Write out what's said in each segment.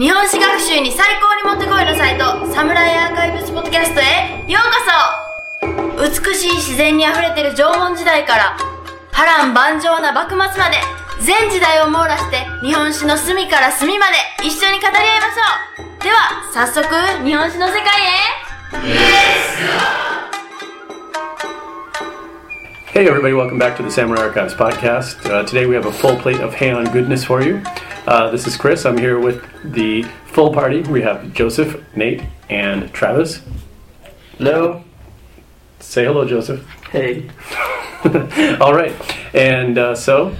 日本史学習に最高にもってこいのサイトサムライアーカイブスポッドキャストへようこそ。美しい自然にあふれてる縄文時代から波乱万丈な幕末まで全時代を網羅して日本史の隅から隅まで一緒に語り合いましょう。では早速日本史の世界へ。Hey everybody, welcome back to the Samurai Archives podcast. Uh, today we have a full plate of Heian goodness for you. Uh, this is Chris. I'm here with the full party. We have Joseph, Nate, and Travis. Hello. Say hello, Joseph. Hey. All right, and uh, so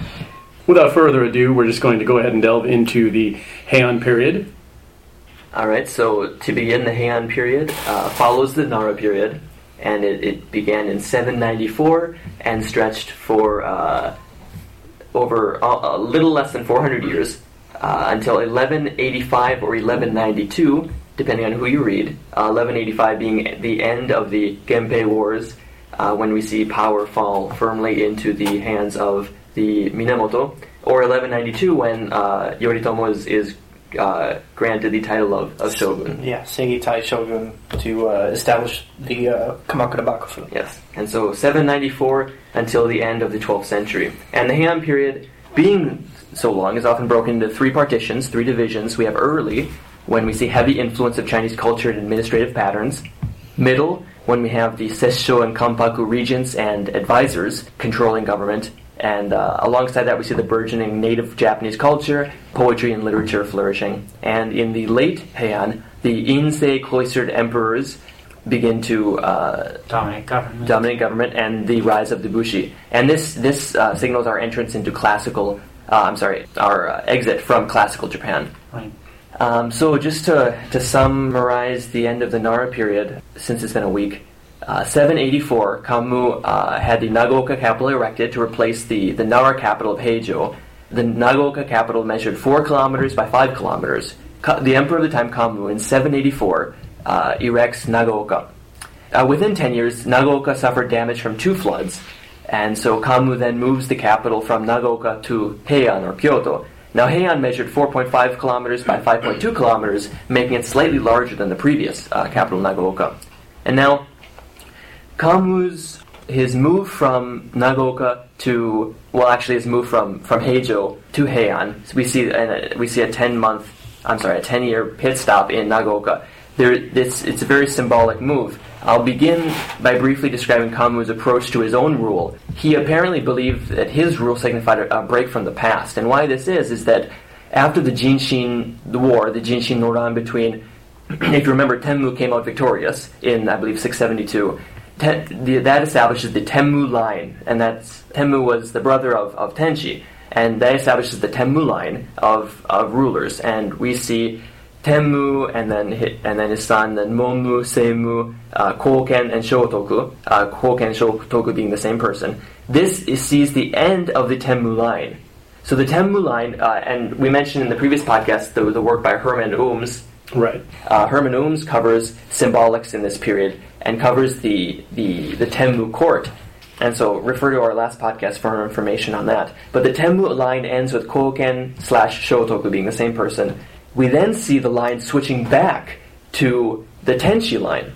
without further ado, we're just going to go ahead and delve into the Heian period. All right. So to begin, the Heian period uh, follows the Nara period, and it, it began in 794 and stretched for uh, over a, a little less than 400 years uh, until 1185 or 1192, depending on who you read. Uh, 1185 being the end of the Genpei Wars, uh, when we see power fall firmly into the hands of the Minamoto, or 1192 when uh, Yoritomo is, is uh, granted the title of, of shogun. Yeah, Seitai Shogun to uh, establish the uh, Kamakura Bakufu. Yes, and so 794 until the end of the 12th century. And the Heian period, being so long, is often broken into three partitions, three divisions. We have early, when we see heavy influence of Chinese culture and administrative patterns. Middle, when we have the Sessho and Kampaku regents and advisors controlling government. And uh, alongside that, we see the burgeoning native Japanese culture, poetry, and literature flourishing. And in the late Heian, the Insei cloistered emperors begin to uh, dominate government. dominant government and the rise of the Bushi. And this this uh, signals our entrance into classical. Uh, I'm sorry, our uh, exit from classical Japan. Right. Um, so just to to summarize the end of the Nara period, since it's been a week. Uh, 784, Kammu uh, had the Nagaoka capital erected to replace the, the Nara capital of Heijo. The Nagaoka capital measured 4 kilometers by 5 kilometers. Ka- the emperor of the time, Kammu, in 784, uh, erects Nagaoka. Uh, within 10 years, Nagaoka suffered damage from two floods, and so Kammu then moves the capital from Nagaoka to Heian or Kyoto. Now, Heian measured 4.5 kilometers by 5.2 kilometers, making it slightly larger than the previous uh, capital, Nagaoka. And now, Kammu's his move from Nagaoka to well, actually, his move from from Heijo to Heian. So we see and uh, we see a ten month, I'm sorry, a ten year pit stop in Nagaoka. There, this it's a very symbolic move. I'll begin by briefly describing Kammu's approach to his own rule. He apparently believed that his rule signified a, a break from the past, and why this is is that after the Jinshin war, the Jinshin no Ran between, if you remember, Tenmu came out victorious in I believe 672. Ten, the, that establishes the Tenmu line, and that's Tenmu was the brother of, of Tenchi, and that establishes the Tenmu line of, of rulers. And we see Tenmu, and then hi- and then his son, then Monmu, Shomu, uh, Koken, and Shotoku. Uh, Koken and Shotoku being the same person. This is, sees the end of the Tenmu line. So the Tenmu line, uh, and we mentioned in the previous podcast the, the work by Herman Ooms, Right. uh, Herman Ooms covers symbolics in this period and covers the, the, the Tenmu court. And so refer to our last podcast for more information on that. But the Tenmu line ends with Koken slash Shotoku being the same person. We then see the line switching back to the Tenchi line.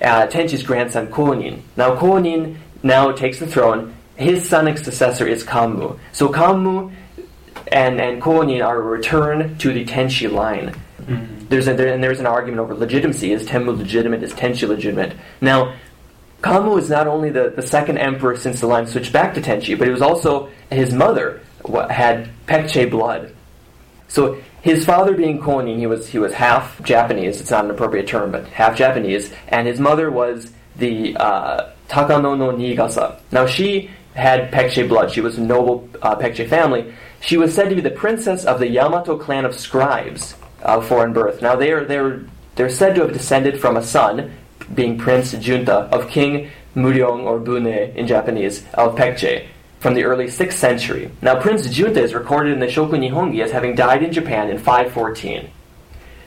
Uh, Tenchi's grandson Konin. Now Konin now takes the throne. His son and successor is Kammu. So Kammu and, and Konin are a return to the Tenchi line there's a, there, and there's an argument over legitimacy. Is Tenmu legitimate? Is Tenchi legitimate? Now, Kammu is not only the, the second emperor since the line switched back to Tenchi, but he was also his mother had Paekche blood. So his father being Konin, he was he was half Japanese. It's not an appropriate term, but half Japanese, and his mother was the uh, Takano no Niigasa. Now she had Paekche blood. She was a noble uh, Paekche family. She was said to be the princess of the Yamato clan of scribes of foreign birth. Now they are they're they're said to have descended from a son, being Prince Junta of King Muryong or Bune in Japanese of Paekche from the early 6th century. Now Prince Junta is recorded in the Shoku Nihongi as having died in Japan in 514.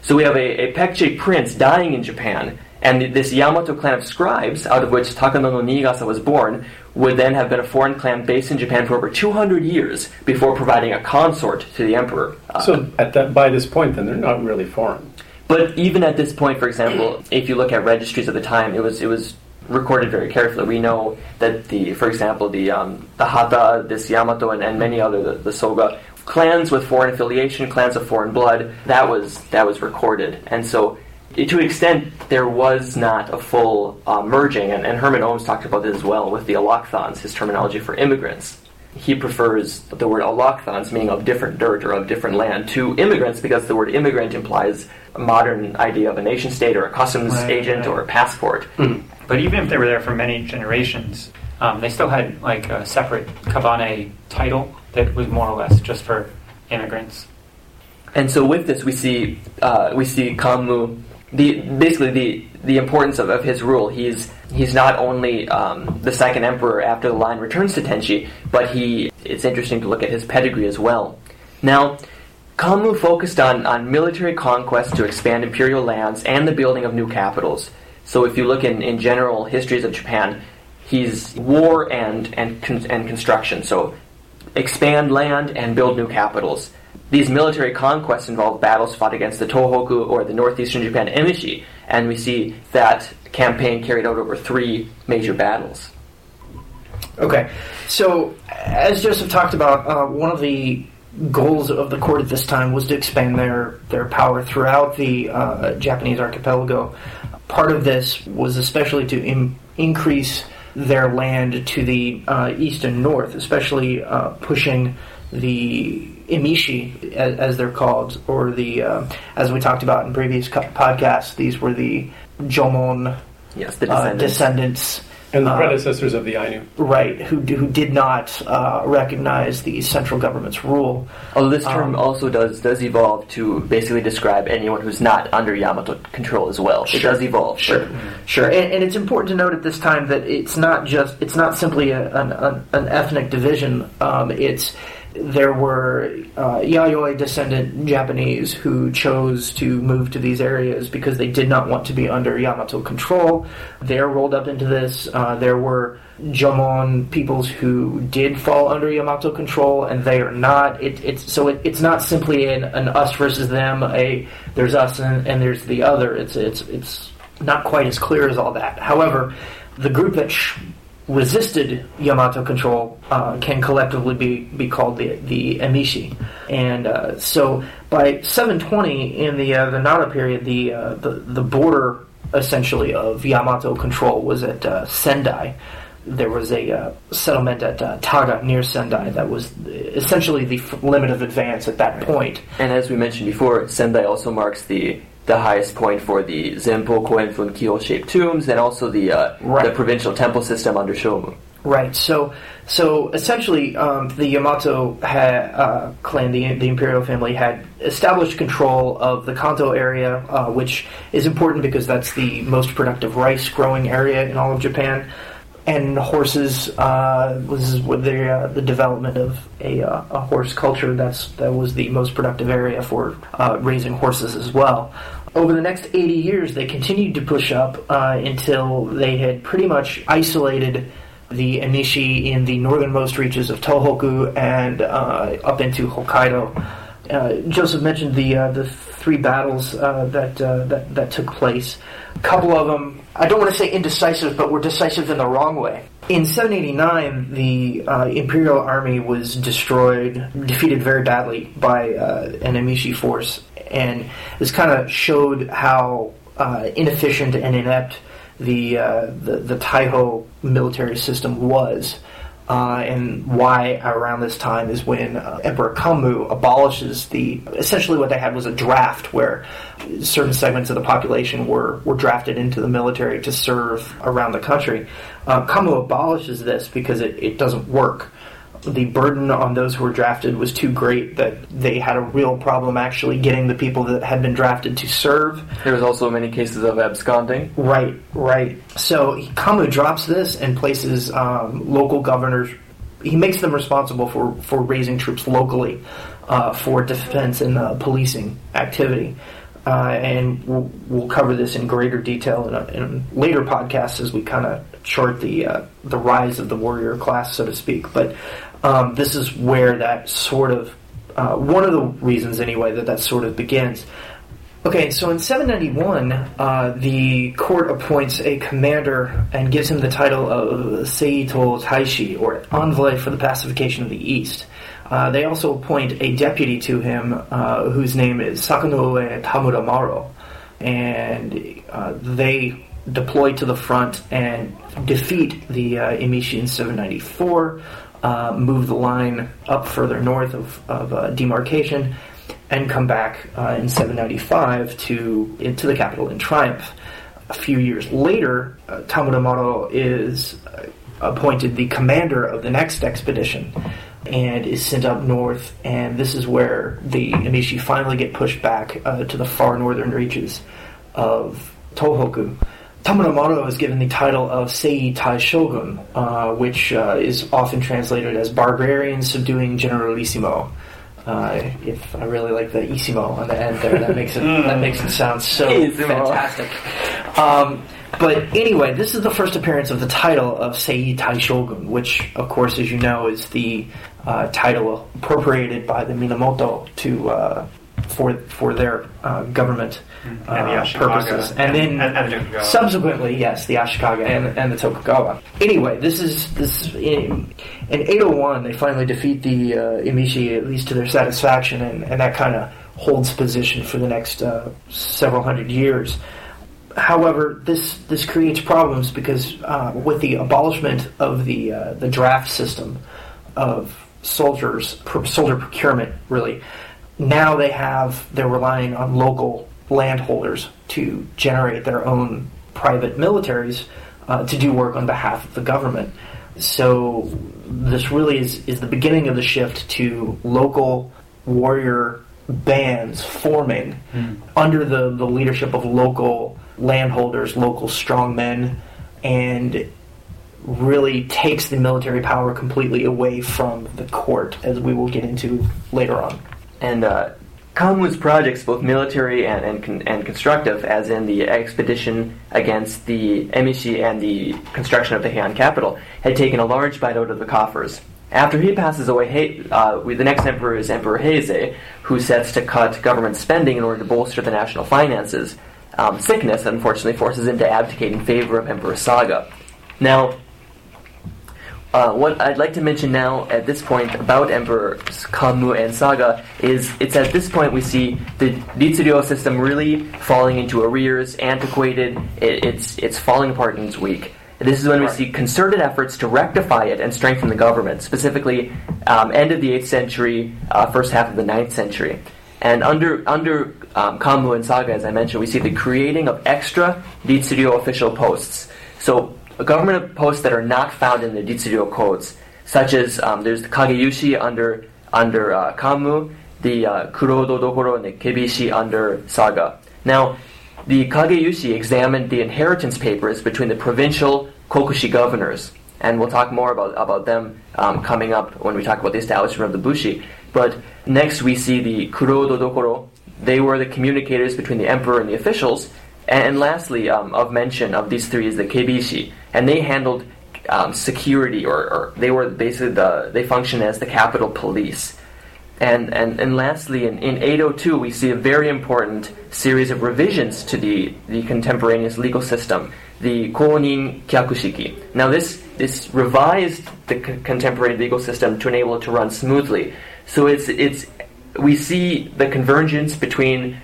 So we have a, a Paekche prince dying in Japan, And this Yamato clan of scribes, out of which Takanono no Niigasa was born, would then have been a foreign clan based in Japan for over 200 years before providing a consort to the emperor. Uh, So at that by this point, then they're not really foreign. but even at this point, for example, if you look at registries of the time, it was it was recorded very carefully. We know that the, for example, the um, the Hata, this Yamato, and, and many other the, the Soga clans with foreign affiliation, clans of foreign blood, that was that was recorded, and so. To an extent, there was not a full uh, merging, and, and Herman Ooms talked about this as well with the allochthons, his terminology for immigrants he prefers the word allochthons, meaning of different dirt or of different land, to immigrants because the word immigrant implies a modern idea of a nation state or a customs Right, agent right. or a passport. But even if they were there for many generations, um, they still had like a separate kabane title that was more or less just for immigrants. And so with this, we see uh, we see Kanmu, the basically the the importance of, of his rule. He's he's not only um, the second emperor after the line returns to Tenchi, but he it's interesting to look at his pedigree as well. Now, Kanmu focused on, on military conquest to expand imperial lands and the building of new capitals. So if you look in, in general histories of Japan, he's war and and and construction. So expand land and build new capitals. These military conquests involved battles fought against the Tohoku or the northeastern Japan Emishi, and we see that campaign carried out over three major battles. Okay, so as Joseph talked about, uh, one of the goals of the court at this time was to expand their their power throughout the uh, Japanese archipelago. Part of this was especially to Im- increase their land to the uh, east and north, especially uh, pushing the Emishi, as, as they're called, or the uh, as we talked about in previous co- podcasts. These were the Jomon Yes, the uh, descendants. descendants And the Uh, predecessors of the Ainu. right who who did not uh, recognize the central government's rule Although this term Um, also does does evolve to basically describe anyone who's not under Yamato control as well. It does evolve. but- sure sure and, and it's important to note at this time that it's not just it's not simply a, an, an, an ethnic division um, it's there were uh, Yayoi descendant Japanese who chose to move to these areas because they did not want to be under Yamato control. They're rolled up into this. Uh, there were Jomon peoples who did fall under Yamato control, and they are not. It, it's so it, it's not simply an, an us versus them. A there's us and, and there's the other. It's it's it's not quite as clear as all that. However, the group that sh- resisted Yamato control uh, can collectively be, be called the the Emishi, and uh, so by 720 in the uh, the Nara period, the uh, the the border essentially of Yamato control was at uh, Sendai. There was a uh, settlement at uh, Taga near Sendai that was essentially the f- limit of advance at that point. And as we mentioned before, Sendai also marks the the highest point for the Zenpo Koenfun Kyo shaped tombs and also the uh, Right. the provincial temple system under Shomu. Right. So, so essentially, um, the Yamato ha- uh, clan, the the imperial family, had established control of the Kanto area, uh, which is important because that's the most productive rice growing area in all of Japan. And horses uh, was with the uh, the development of a, uh, a horse culture. That's that was the most productive area for uh, raising horses as well. Over the next 80 years, they continued to push up uh, until they had pretty much isolated the Emishi in the northernmost reaches of Tohoku and uh, up into Hokkaido. Uh, Joseph mentioned the uh, the three battles uh, that, uh, that that took place. A couple of them, I don't want to say indecisive, but were decisive in the wrong way. In 789, the uh, Imperial Army was destroyed, defeated very badly by uh, an Emishi force, and this kind of showed how inefficient and inept the, the the Taiho military system was, uh, and why around this time is when uh, Emperor Kammu abolishes the essentially what they had was a draft where certain segments of the population were were drafted into the military to serve around the country. Uh, abolishes this because it, it doesn't work. The burden on those who were drafted was too great that they had a real problem actually getting the people that had been drafted to serve. There was also many cases of absconding. Right, right. So Kammu drops this and places um, local governors. He makes them responsible for, for raising troops locally uh, for defense and uh, policing activity. uh, and we'll, we'll cover this in greater detail in, a, in later podcasts as we kind of chart the uh, the rise of the warrior class, so to speak. But um, this is where that sort of uh, one of the reasons, anyway, that that sort of begins. Okay, so in 791, uh, the court appoints a commander and gives him the title of Seito Taishi, or Envoy for the Pacification of the East. Uh, they also appoint a deputy to him, uh, whose name is Sakanoue Tamura Maro, and uh, they deploy to the front and defeat the uh, Emishi in 794, uh, move the line up further north of, of demarcation, and come back uh, in 795 to into the capital in triumph. A few years later, uh, is uh, appointed the commander of the next expedition and is sent up north. And this is where the Emishi finally get pushed back uh, to the far northern reaches of Tohoku. Tamura is given the title of Sei Tai Shogun, uh, which uh, is often translated as barbarian subduing generalissimo. Uh, if I really like the isimo on the end there, that makes it that makes it sound so fantastic. Um, but anyway, this is the first appearance of the title of Sei Tai Shogun, which, of course, as you know, is the uh, title appropriated by the Minamoto to uh, for for their uh, government and uh, the purposes, and, and then and, and subsequently, yes, the Ashikaga and, and the Tokugawa. Anyway, this is this in, in 801 they finally defeat the uh, Emishi at least to their satisfaction, and, and that kind of holds position for the next uh, several hundred years. However, this this creates problems because uh, with the abolishment of the uh, the draft system of soldiers soldier procurement, really now they have they're relying on local landholders to generate their own private militaries uh, to do work on behalf of the government. So this really is, is the beginning of the shift to local warrior bands forming mm. under the, the leadership of local landholders, local strongmen, and really takes the military power completely away from the court, as we will get into later on. And uh, projects, both military and, and, and, constructive, as in the expedition against the Emishi and the construction of the Heian capital, had taken a large bite out of the coffers. After he passes away, uh, the next emperor is Emperor Heizei, who sets to cut government spending in order to bolster the national finances. Um, sickness, unfortunately, forces him to abdicate in favor of Emperor Saga. Now, uh, what I'd like to mention now at this point about Emperor Kanmu and Saga is it's at this point we see the Ritsuryo system really falling into arrears, antiquated, it, it's, it's falling apart and it's weak. This is when we see concerted efforts to rectify it and strengthen the government, specifically um, end of the 8th century, uh, first half of the 9th century. And under under um, Kanmu and Saga, as I mentioned, we see the creating of extra Ritsuryo official posts. So government posts that are not found in the Ritsuryo codes, such as um, there's the Kageyushi under under uh, Kanmu, the uh, Kurodo Dokoro, and the Kebiishi under Saga. Now, the Kageyushi examined the inheritance papers between the provincial Kokushi governors, and we'll talk more about, about them um, coming up when we talk about the establishment of the Bushi. But next we see the Kurodo Dokoro. They were the communicators between the emperor and the officials, and lastly, um, of mention of these three is the Kebiishi, and they handled um, security, or, or, they were basically the they function as the capital police. And and, and lastly, in, in 802, we see a very important series of revisions to the, the contemporaneous legal system, the Konin Kyakushiki. Now, this this revised the c- contemporary legal system to enable it to run smoothly. So it's it's we see the convergence between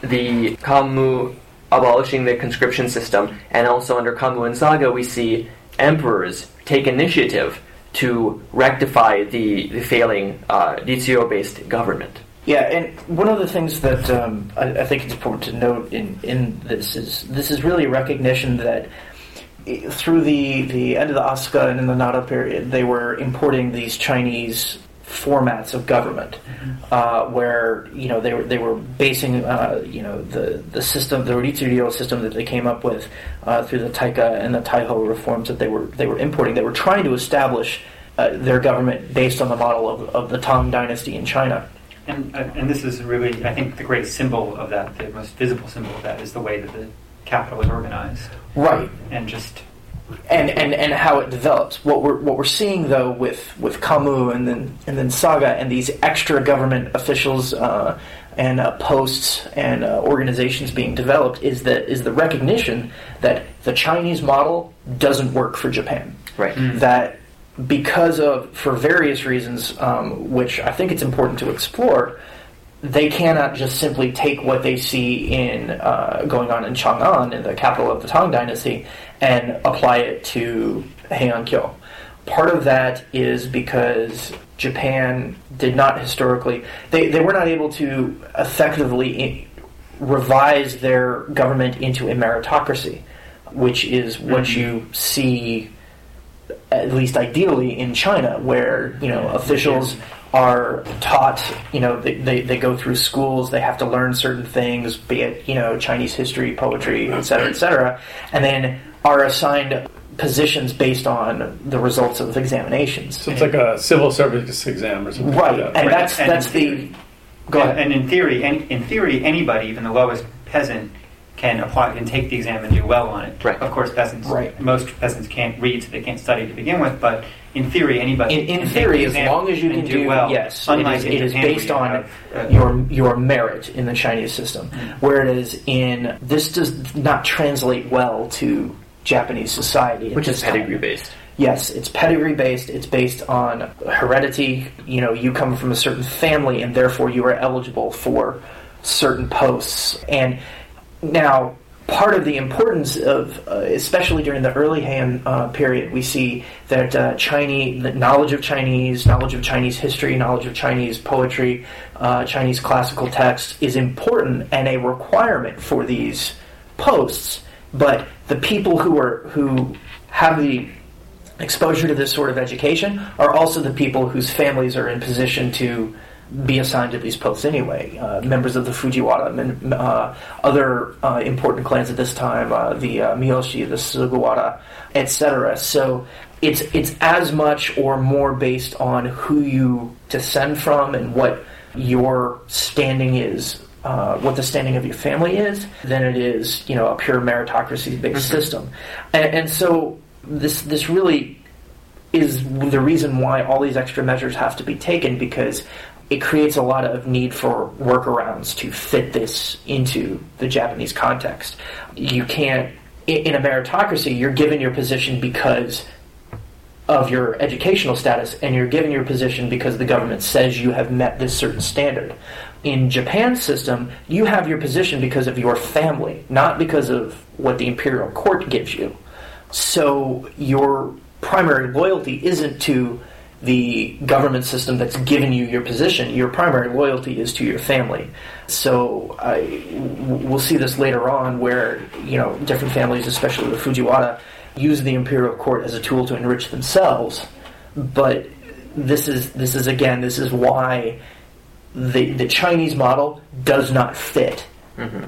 the Kanmu abolishing the conscription system, and also under Kanmu and Saga, we see emperors take initiative to rectify the, the failing uh, based government. Yeah, and one of the things that um, I, I, think it's important to note in, in this is this is really recognition that through the, the end of the Asuka and in the Nara period, they were importing these Chinese formats of government, mm-hmm. uh, where you know they were they were basing uh, you know the the system the Ritsuryo system that they came up with uh, through the Taika and the Taiho reforms that they were they were importing. They were trying to establish uh, their government based on the model of, of the Tang Dynasty in China. And, uh, and this is really, I think, the great symbol of that, the most visible symbol of that is the way that the capital is organized. Right. And just and, and, and how it develops. What we're what we're seeing though with, with Kammu and then and then Saga and these extra government officials uh, and uh, posts and uh, organizations being developed is that is the recognition that the Chinese model doesn't work for Japan. Right. That because of for various reasons, um, which I think it's important to explore, they cannot just simply take what they see in uh, going on in Chang'an, in the capital of the Tang Dynasty, and apply it to Heian-kyo. Part of that is because Japan did not historically, they, they were not able to effectively revise their government into a meritocracy, which is what you see, at least ideally, in China, where, you know, officials are taught, you know, they, they, they go through schools, they have to learn certain things, be it, you know, Chinese history, poetry, et cetera, et cetera, and then are assigned positions based on the results of examinations. So it's like a civil service exam or something. Right, Like that. and Right, that's and that's in the. theory- Go and, ahead. and in theory, any, in theory, anybody, even the lowest peasant, can apply and take the exam and do well on it. Right. Of course, peasants. Right. Most peasants can't read, so they can't study to begin with. But in theory, anybody. In, in theory, as long as you can do, well. yes, Unlike is, in it is Japan, where based on have, uh, your your merit in the Chinese system. Mm. Whereas in this does not translate well to Japanese society, Which is this time. pedigree based. Yes, it's pedigree based. It's based on heredity. You know, you come from a certain family, and therefore you are eligible for certain posts. And now, part of the importance of, uh, especially during the early Heian uh, period, we see that uh, Chinese the knowledge of Chinese, knowledge of Chinese history, knowledge of Chinese poetry, uh, Chinese classical texts is important and a requirement for these posts. But the people who are who have the exposure to this sort of education are also the people whose families are in position to be assigned to these posts anyway. Uh, members of the Fujiwara, and uh, other uh, important clans at this time, uh, the uh, Miyoshi, the Sugawara, etc. So it's it's as much or more based on who you descend from and what your standing is. Uh, what the standing of your family is, than it is, you know, a pure meritocracy-based system, and, and so this this really is the reason why all these extra measures have to be taken because it creates a lot of need for workarounds to fit this into the Japanese context. You can't, in a meritocracy, you're given your position because of your educational status, and you're given your position because the government says you have met this certain standard. In Japan's system, you have your position because of your family, not because of what the imperial court gives you. So your primary loyalty isn't to the government system that's given you your position. Your primary loyalty is to your family. So I, we'll see this later on, where you know different families, especially the Fujiwara, use the imperial court as a tool to enrich themselves. But this is this is again this is why the the Chinese model does not fit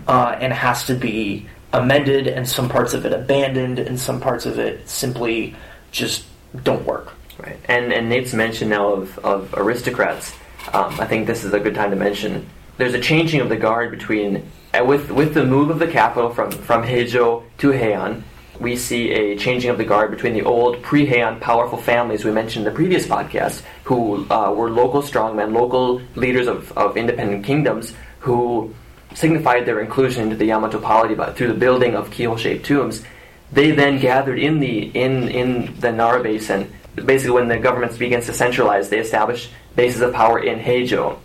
uh, and has to be amended, and some parts of it abandoned, and some parts of it simply just don't work. Right. And and Nate's mention now of, of aristocrats. Um, I think this is a good time to mention. There's a changing of the guard between uh, with with the move of the capital from from Heijo to Heian. We see a changing of the guard between the old pre-Heian powerful families we mentioned in the previous podcast, who uh, were local strongmen, local leaders of, of independent kingdoms, who signified their inclusion into the Yamato polity by, through the building of keyhole-shaped tombs. They then gathered in the in in the Nara Basin. Basically, when the government begins to centralize, they establish bases of power in Heijo.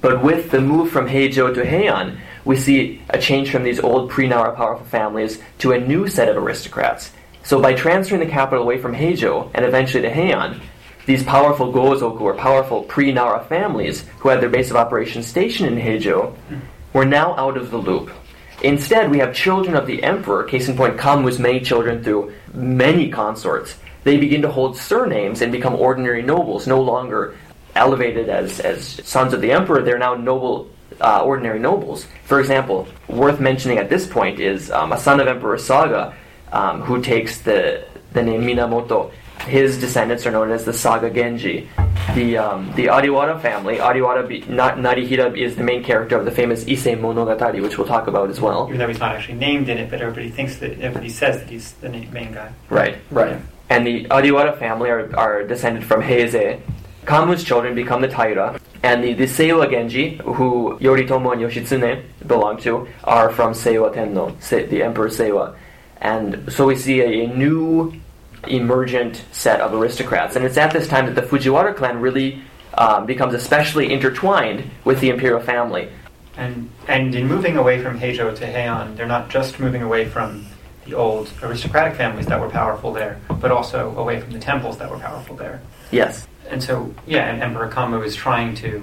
But with the move from Heijo to Heian, we see a change from these old pre-Nara powerful families to a new set of aristocrats. So by transferring the capital away from Heijo and eventually to Heian, these powerful Gozoku or powerful pre-Nara families who had their base of operations stationed in Heijo were now out of the loop. Instead, we have children of the emperor, case in point, Kammu's many children through many consorts. They begin to hold surnames and become ordinary nobles, no longer elevated as, as sons of the emperor, they're now noble, uh, ordinary nobles. For example, worth mentioning at this point is um, a son of Emperor Saga, um, who takes the, the name Minamoto. His descendants are known as the Saga Genji. the um, the Ariwara family. Ariwara be, Na- Narihira is the main character of the famous Ise Monogatari, which we'll talk about as well. Even though he's not actually named in it, but everybody thinks that everybody says that he's the main guy. Right, right. And the Ariwara family are, are descended from Heizei. Kammu's children become the Taira, and the, the Seiwa Genji, who Yoritomo and Yoshitsune belong to, are from Seiwa Tenno, Se- the Emperor Seiwa. And so we see a, a new emergent set of aristocrats. And it's at this time that the Fujiwara clan really um, becomes especially intertwined with the imperial family. And and in moving away from Heijo to Heian, they're not just moving away from the old aristocratic families that were powerful there, but also away from the temples that were powerful there. Yes. And so, yeah, and Emperor Kammu is trying to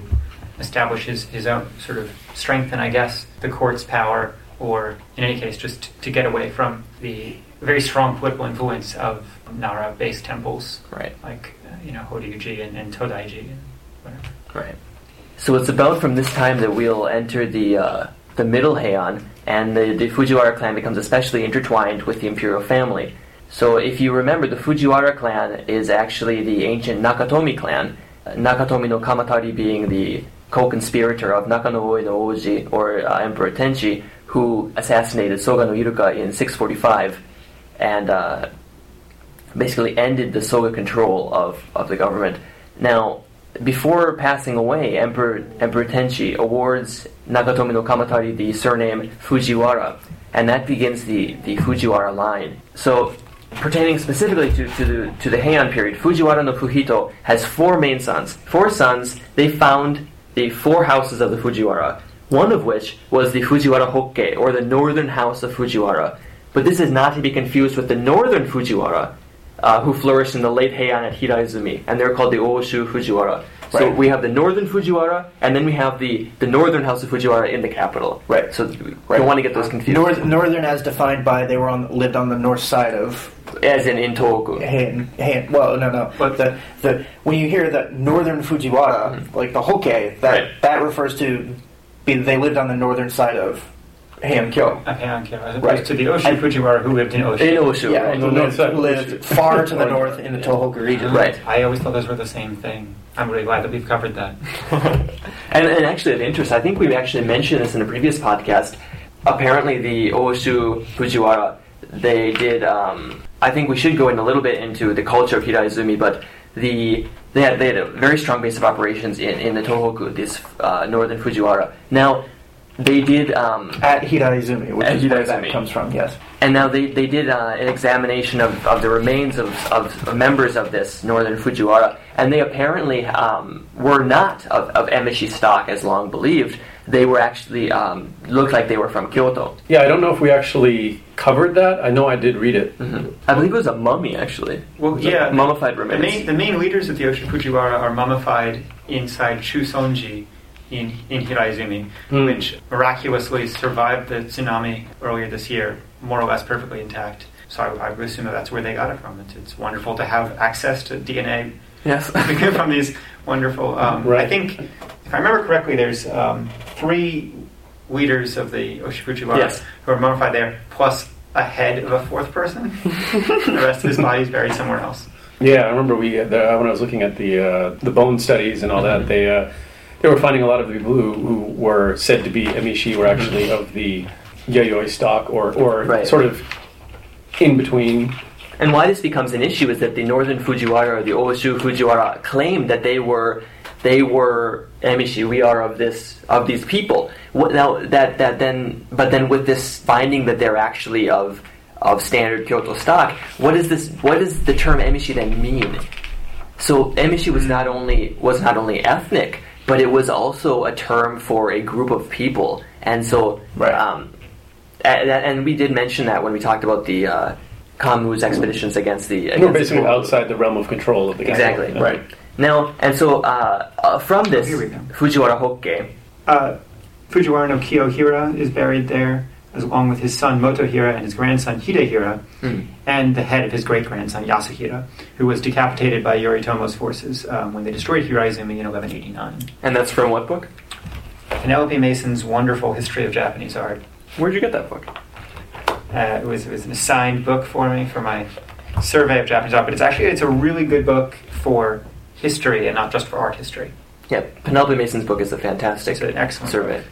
establish his, his own sort of strengthen, I guess, the court's power, or in any case, just to get away from the very strong political influence of Nara-based temples, Right. like uh, you know Horyuji and, and Todaiji and whatever. Right. So it's about from this time that we'll enter the uh, the Middle Heian, and the, the Fujiwara clan becomes especially intertwined with the imperial family. So if you remember, the Fujiwara clan is actually the ancient Nakatomi clan. uh, Nakatomi no Kamatari being the co-conspirator of Naka no Oe no Oji, or uh, Emperor Tenchi, who assassinated Soga no Iruka in 645, and uh, basically ended the Soga control of, of the government. Now, before passing away, Emperor, Emperor Tenchi awards Nakatomi no Kamatari the surname Fujiwara, and that begins the, the Fujiwara line. So, pertaining specifically to, to, the, to the Heian period, Fujiwara no Fuhito has four main sons. Four sons, they found the four houses of the Fujiwara, one of which was the Fujiwara Hokke, or the northern house of Fujiwara. But this is not to be confused with the northern Fujiwara, uh, who flourished in the late Heian at Hiraizumi, and they're called the Oshu Fujiwara. So Right. we have the northern Fujiwara, and then we have the, the northern house of Fujiwara in the capital. Right. So we Right. don't want to get those confused. North, northern, as defined by they were on lived on the north side of As in in Tohoku. Han. Han well, no, no. But- the the when you hear the northern Fujiwara, like the Hokke, that Right. that refers to they lived on the northern side of Heian-kyo. Of Heian-kyo, as opposed Right. to the Oshu And- Fujiwara who lived in Oshu. In Oshu. Yeah, right. the who lived, who lived far to the north in the Tohoku region. Right. I always thought those were the same thing. I'm really glad that we've covered that. And, and actually, of interest, I think we actually mentioned this in a previous podcast. Apparently, the Oshu Fujiwara, they did. Um, I think we should go in a little bit into the culture of Hiraizumi, but the they had, they had a very strong base of operations in, in the Tohoku, this uh, northern Fujiwara. Now, they did. Um, At Hiraizumi, which At is where that comes from. Yes. and now they, they did uh, an examination of, of the remains of, of members of this northern Fujiwara, and they apparently um, were not of, of Emishi stock as long believed. They were actually um, looked like they were from Kyoto. Yeah, I don't know if we actually covered that. I know I did read it. I believe it was a mummy actually. Well, It was a yeah, mummified The remains. main, the main leaders of the Oshu Fujiwara are mummified inside Chusonji in, in Hiraizumi, Hmm. which miraculously survived the tsunami earlier this year, more or less perfectly intact. So I, I would assume that that's where they got it from. It's, it's wonderful to have access to DNA Yes. from these wonderful. Um, Right. I think, if I remember correctly, there's um, three leaders of the Fujiwara Yes. who are mummified there, plus a head of a fourth person. the rest of his body is buried somewhere else. Yeah, I remember we uh, the, when I was looking at the uh, the bone studies and all that. They uh, they were finding a lot of the people who, who were said to be emishi were actually mm-hmm. of the yayoi stock or or Right. sort of in between. And why this becomes an issue is that the northern Fujiwara or the Oshu Fujiwara claimed that they were they were Emishi. We are of this of these people. What, now that that then, but then with this finding that they're actually of of standard Kyoto stock, what is this? What does the term Emishi then mean? So Emishi was not only was not only ethnic, but it was also a term for a group of people. And so, Right. um, and, and we did mention that when we talked about the uh, Kammu's expeditions against the They were against the basically Tohoku. outside the realm of control of the capital. Exactly Yeah. right. Now, and so uh, uh, from this Here we go. Fujiwara Hokke, Uh, Fujiwara no Kiyohira is buried there, as along with his son Motohira and his grandson Hidehira, Hmm. and the head of his great grandson Yasuhira, who was decapitated by Yoritomo's forces um, when they destroyed Hiraizumi in 1189. and that's from what book? Penelope Mason's wonderful history of Japanese art. Where'd you get that book? Uh, it was it was an assigned book for me for my survey of Japanese art, but it's actually it's a really good book for history and not just for art history. Yeah, Penelope Mason's book is a fantastic It's an excellent survey.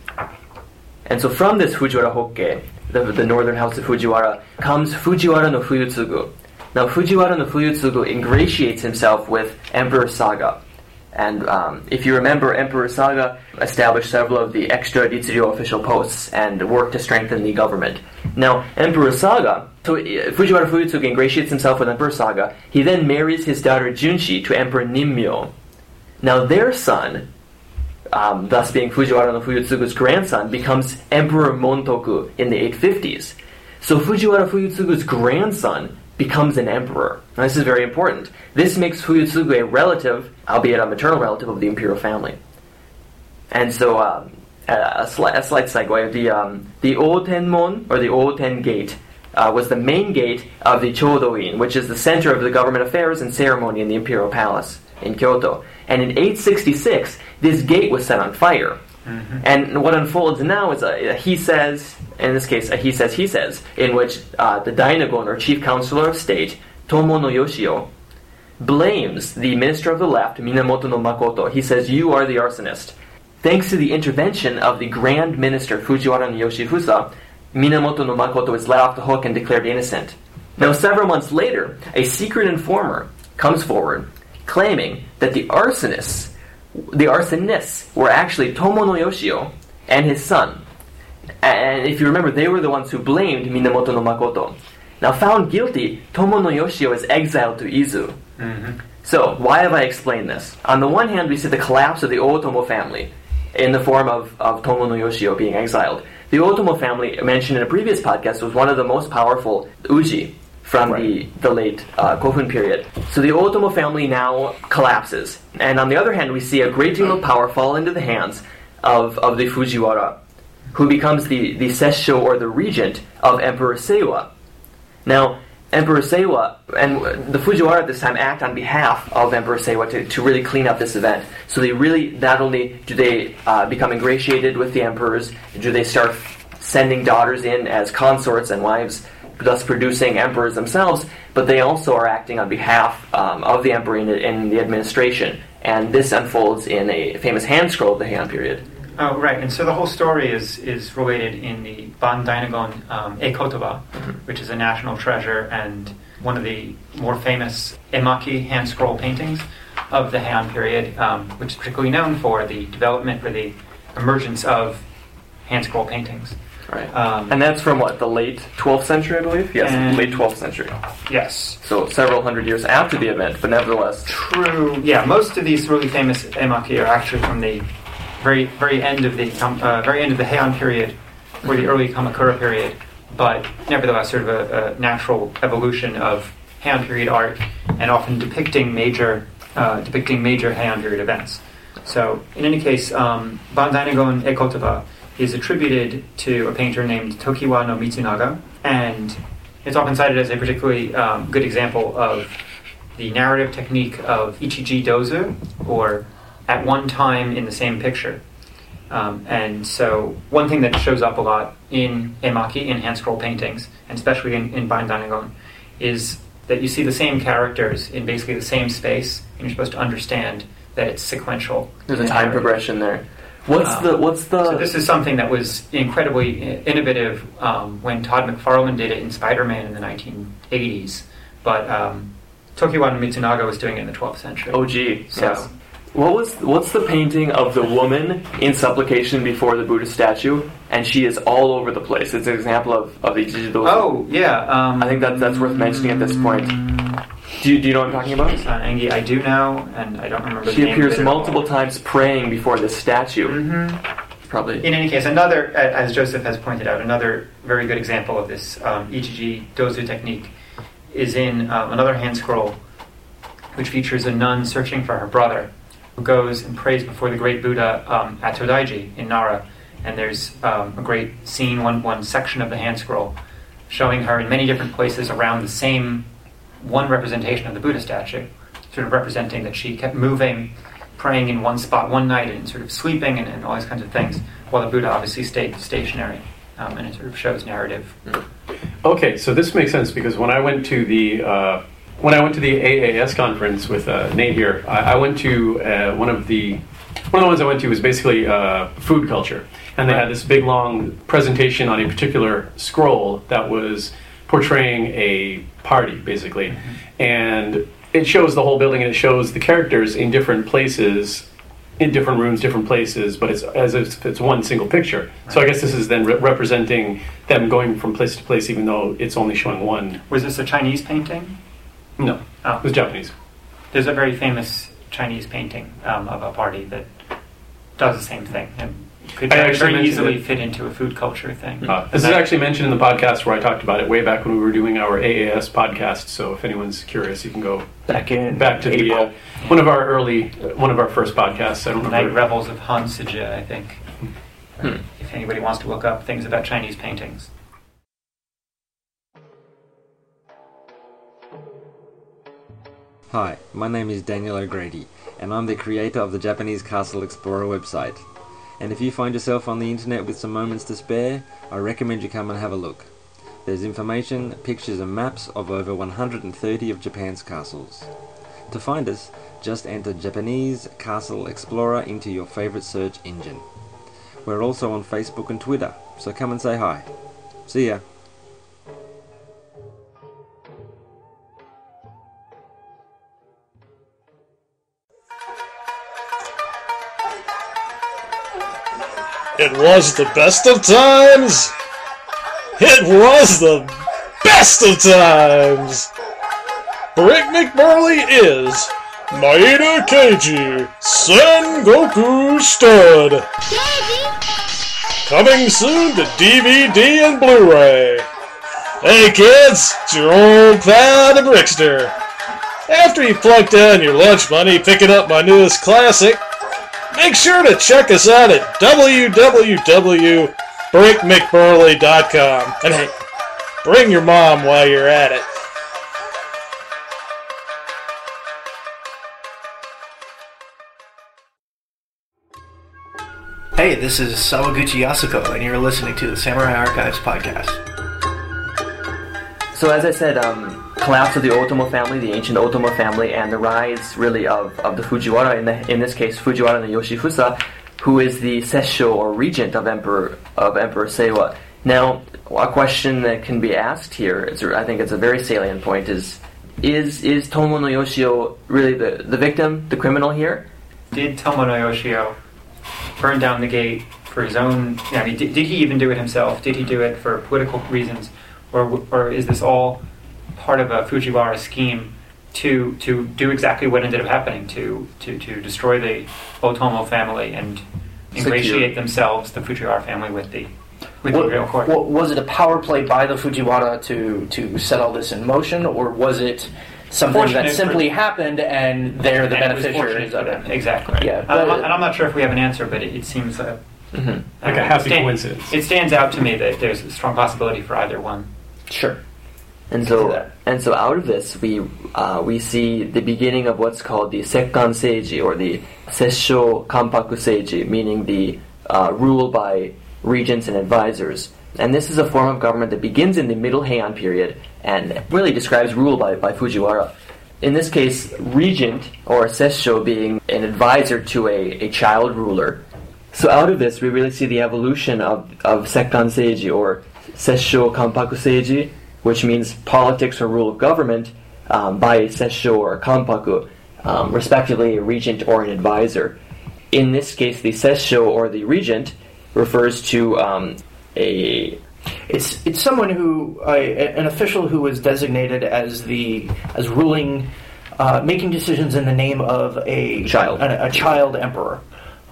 And so from this Fujiwara Hokke, the, the northern house of Fujiwara, comes Fujiwara no Fuyutsugu. Now Fujiwara no Fuyutsugu ingratiates himself with Emperor Saga. And um, if you remember, Emperor Saga established several of the extra Ritsuryo official posts and worked to strengthen the government. Now, Emperor Saga, so uh, Fujiwara Fuyutsugu ingratiates himself with Emperor Saga. He then marries his daughter Junshi to Emperor Nimmyo. Now, their son, um, thus being Fujiwara no Fuyutsugu's grandson, becomes Emperor Montoku in the 850s. So Fujiwara Fuyutsugu's grandson becomes an emperor. Now, this is very important. This makes Fuyutsugu a relative, albeit a maternal relative, of the imperial family. And so, um, a, slight, a slight segue, the, um, the Otenmon, or the Oten Gate, uh, was the main gate of the Chodoin, which is the center of the government affairs and ceremony in the imperial palace in Kyoto. And in 866, this gate was set on fire. And what unfolds now is a, a he says, in this case, a he says, he says, in which uh, the Dainagon, or chief counselor of state, Tomo no Yoshio, blames the minister of the left, Minamoto no Makoto. He says, You are the arsonist. Thanks to the intervention of the Grand Minister Fujiwara no Yoshifusa, Minamoto no Makoto is let off the hook and declared innocent. Now, several months later, a secret informer comes forward claiming that the arsonists, the arsonists, were actually Tomo no Yoshio and his son. And if you remember, they were the ones who blamed Minamoto no Makoto. Now, found guilty, Tomo no Yoshio is exiled to Izu. Mm-hmm. So, why have I explained this? On the one hand, we see the collapse of the Otomo family in the form of, of Tomo no Yoshio being exiled. The Otomo family, mentioned in a previous podcast, was one of the most powerful uji from the, the late uh, Kofun period. So the Otomo family now collapses. And on the other hand, we see a great deal of power fall into the hands of, of the Fujiwara, who becomes the, the Sessho or the regent of Emperor Seiwa. Now, Emperor Seiwa and the Fujiwara at this time act on behalf of Emperor Seiwa to, to really clean up this event. So they really not only do they uh, become ingratiated with the emperors, do they start sending daughters in as consorts and wives, thus producing emperors themselves, but they also are acting on behalf um, of the emperor in, in the administration. And this unfolds in a famous hand scroll of the Heian period. Oh, right. And so the whole story is is related in the Ban Dainagon um, Ekotoba, which is a national treasure and one of the more famous emaki hand scroll paintings of the Heian period, um, which is particularly known for the development or the emergence of hand scroll paintings. Right. Um, and that's from what, the late 12th century, I believe? Yes, late 12th century. yes. So several hundred years after the event, but nevertheless. True. Yeah, most of these really famous emaki are actually from the very very end of the uh, very end of the Heian period or the early Kamakura period, but nevertheless sort of a, a natural evolution of Heian period art and often depicting major uh, depicting major Heian period events. So in any case, um, Bandainagon Ekotoba is attributed to a painter named Tokiwa no Mitsunaga, and it's often cited as a particularly um, good example of the narrative technique of ichiji dozu, or at one time in the same picture. Um, and so, one thing that shows up a lot in emaki, in hand scroll paintings, and especially in, in Bandainagon, is that you see the same characters in basically the same space, and you're supposed to understand that it's sequential. There's a time progression there. What's Um, the what's the So this is something that was incredibly innovative um, when Todd McFarlane did it in Spider-Man in the 1980s, but um, Tokiwa Mitsunaga was doing it in the 12th century. OG? So- Yes. What was what's the painting of the woman in supplication before the Buddha statue, and she is all over the place? It's an example of of the Ichijidosu. Oh yeah, um, I think that that's worth mentioning at this point. Do you, do you know what I'm talking about? Uh, Angie, I do know, and I don't remember. She the name of appears it at multiple all. times praying before this statue. Mhm. Probably. In any case, another, a- as Joseph has pointed out, another very good example of this um, Ichiji dozu technique is in um, another hand scroll, which features a nun searching for her brother, who goes and prays before the great Buddha um, at Todaiji in Nara. And there's um, a great scene, one, one section of the hand scroll, showing her in many different places around the same one representation of the Buddha statue, sort of representing that she kept moving, praying in one spot one night and sort of sleeping and, and all these kinds of things, while the Buddha obviously stayed stationary. Um, and it sort of shows narrative. Okay, so this makes sense because when I went to the uh, when I went to the AAS conference with uh, Nate here, I, I went to uh, one of the one of the ones I went to was basically uh, food culture, and they had this big long presentation on a particular scroll that was portraying a party, basically, and it shows the whole building and it shows the characters in different places. In different rooms, different places, but it's as if it's one single picture. So I guess this is then re- representing them going from place to place, even though it's only showing one. Was this a Chinese painting? No, Oh. it was Japanese. There's a very famous Chinese painting um, of a party that does the same thing and could I very, actually very mentioned easily it. fit into a food culture thing. Uh, this is actually mentioned in the podcast where I talked about it way back when we were doing our AAS podcast. So if anyone's curious, you can go Back in back to the April. uh, one of our early, uh, one of our first podcasts. I don't Night remember. Revels of Han Xizai, I think. Hmm. If anybody wants to look up things about Chinese paintings. Hi, my name is Daniel O'Grady, and I'm the creator of the Japanese Castle Explorer website. And if you find yourself on the internet with some moments to spare, I recommend you come and have a look. There's information, pictures, and maps of over 130 of Japan's castles. To find us, just enter Japanese Castle Explorer into your favorite search engine. We're also on Facebook and Twitter, so come and say hi. See ya. It was the best of times. It was the best of times. Brick McBurley is Maeda Keiji Sengoku Stud. Coming soon to DVD and Blu-ray. Hey kids, it's your old pal the Brickster. After you plunk down your lunch money picking up my newest classic, Make sure to check us out at www.brickmcburley.com. And hey, bring your mom while you're at it. Hey, this is Sawaguchi Yasuko, and you're listening to the Samurai Archives podcast. So as I said, um, collapse of the Otomo family, the ancient Otomo family, and the rise really of, of the Fujiwara, in, the, in this case Fujiwara no Yoshifusa, who is the Sessho or regent of Emperor of Emperor Seiwa. Now, a question that can be asked here, I think it's a very salient point, is is is Tomo no Yoshio really the, the victim, the criminal here? Did Tomo no Yoshio burn down the gate for his own? I mean, did, did he even do it himself? Did he do it for political reasons, or or is this all part of a Fujiwara scheme to to do exactly what ended up happening to to, to destroy the Otomo family and ingratiate themselves, the Fujiwara family, with the with the real court? wa- was it a power play by the Fujiwara to to set all this in motion, or was it something Fortunate that for- simply happened and they're the And beneficiaries of it? them. Exactly. Yeah, I'm and I'm not sure if we have an answer, but it, it seems uh, Mhm. I Like a happy stand- coincidence. It stands out to me that there's a strong possibility for either one. Sure. And so, and so out of this, we uh, we see the beginning of what's called the Sekkan Seiji, or the Sessho Kanpaku Seiji, meaning the uh, rule by regents and advisors. And this is a form of government that begins in the Middle Heian period and really describes rule by, by Fujiwara. In this case, regent or Sessho being an advisor to a, a child ruler. So out of this, we really see the evolution of, of Sekkan Seiji or Sessho Kanpaku Seiji, which means politics or rule of government, um, by Sessho or Kanpaku, um, respectively a regent or an advisor. In this case, the Sessho or the regent refers to um, a It's it's someone who uh, an official who was designated as the as ruling, uh, making decisions in the name of a Child. a, a child emperor,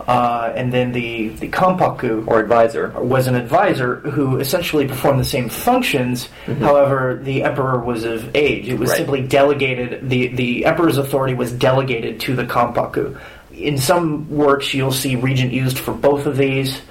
uh, and then the the Kampaku or advisor. was an advisor who essentially performed the same functions. However, the emperor was of age. It was Right. simply delegated. the The emperor's authority was delegated to the Kampaku. In some works, you'll see regent used for both of these.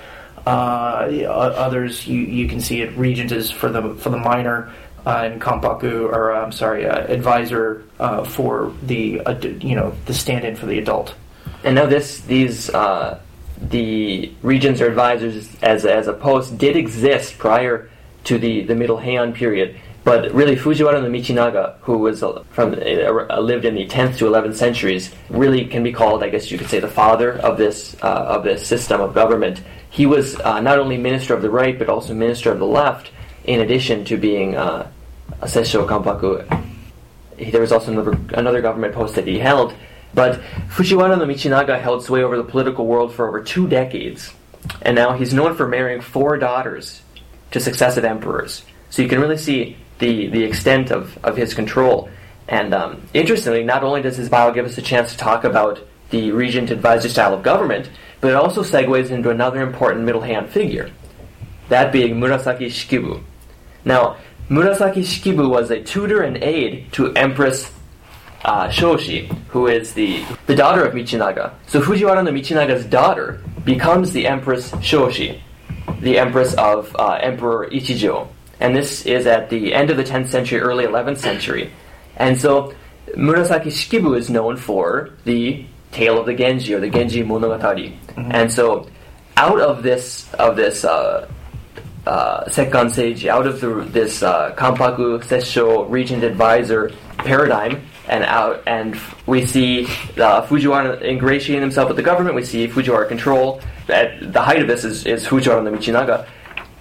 Uh, others, you, you can see it. Regent is for the for the minor, uh, and Kampaku, or uh, I'm sorry, uh, advisor uh, for the ad- you know the stand-in for the adult. And now this, these, uh, the regents or advisors as, as a post did exist prior to the, the Middle Heian period. But really, Fujiwara no Michinaga, who was uh, from uh, lived in the 10th to 11th centuries, really can be called, I guess you could say, the father of this uh, of this system of government. He was uh, not only minister of the right, but also minister of the left, in addition to being uh, a Sessho Kanpaku. There was also another, another government post that he held. But Fujiwara no Michinaga held sway over the political world for over two decades, and now he's known for marrying four daughters to successive emperors. So you can really see the, the extent of, of his control. And um, interestingly, not only does his bio give us a chance to talk about the regent advisor style of government, but it also segues into another important middle Heian figure, that being Murasaki Shikibu. Now, Murasaki Shikibu was a tutor and aide to Empress uh, Shoshi, who is the, the daughter of Michinaga. So Fujiwara no Michinaga's daughter becomes the Empress Shoshi, the Empress of uh, Emperor Ichijo and this is at the end of the 10th century, early 11th century. And so Murasaki Shikibu is known for the tale of the Genji or the Genji Monogatari. Mm-hmm. And so out of this of this uh, uh, Sekkan Seiji, out of the, this uh, Kanpaku Sessho Regent Advisor paradigm, and out and we see uh, Fujiwara ingratiating himself with the government. We see Fujiwara control. At the height of this is, is Fujiwara no Michinaga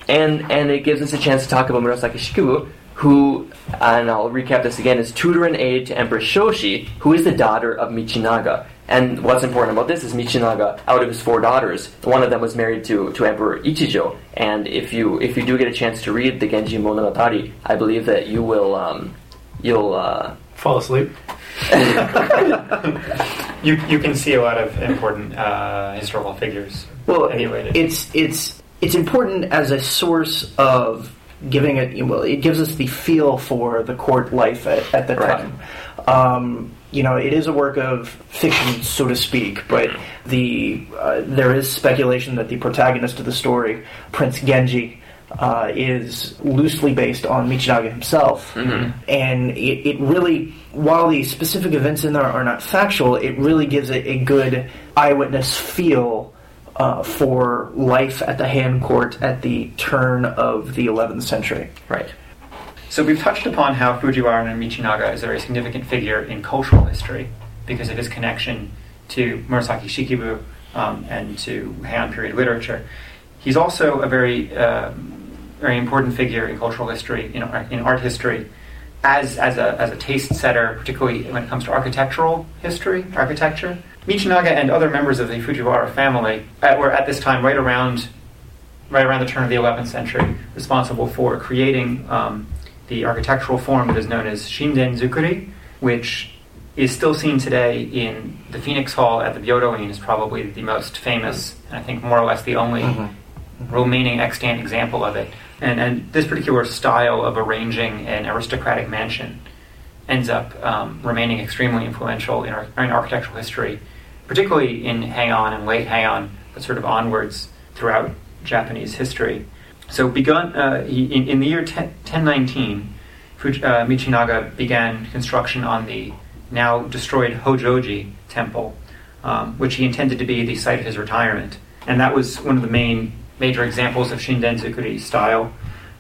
and and it gives us a chance to talk about Murasaki Shikibu, who, and I'll recap this again, is tutor and aide to Empress Shoshi, who is the daughter of Michinaga. And what's important about this is Michinaga, out of his four daughters, one of them was married to, to Emperor Ichijo. And if you if you do get a chance to read the Genji Monogatari, I believe that you will um, you'll uh, fall asleep. you you can see a lot of important uh, historical figures. Well, it's it's it's important as a source of giving it. Well, it gives us the feel for the court life at, at the right. time. Um, you know, it is a work of fiction, so to speak, but the uh, there is speculation that the protagonist of the story, Prince Genji, uh, is loosely based on Michinaga himself, mm-hmm. and it, it, really, while the specific events in there are not factual, it really gives it a good eyewitness feel uh, for life at the Heian court at the turn of the 11th century. Right. So we've touched upon how Fujiwara no Michinaga is a very significant figure in cultural history because of his connection to Murasaki Shikibu um, and to Heian period literature. He's also a very, uh, very important figure in cultural history, in art, in art history, as, as, a, as a taste setter, particularly when it comes to architectural history, architecture. Michinaga and other members of the Fujiwara family uh, were at this time right around right around the turn of the 11th century, responsible for creating um, the architectural form that is known as Shinden Zukuri, which is still seen today in the Phoenix Hall at the Byodo-in is probably the most famous, and I think more or less the only mm-hmm. remaining extant example of it. And, and this particular style of arranging an aristocratic mansion ends up um, remaining extremely influential in, our, in architectural history particularly in Heian and late Heian, but sort of onwards throughout Japanese history. So, begun uh, in, in, the year 10, 1019, Fuji, uh, Michinaga began construction on the now destroyed Hojoji temple, um, which he intended to be the site of his retirement. And that was one of the main major examples of Shinden Zukuri style,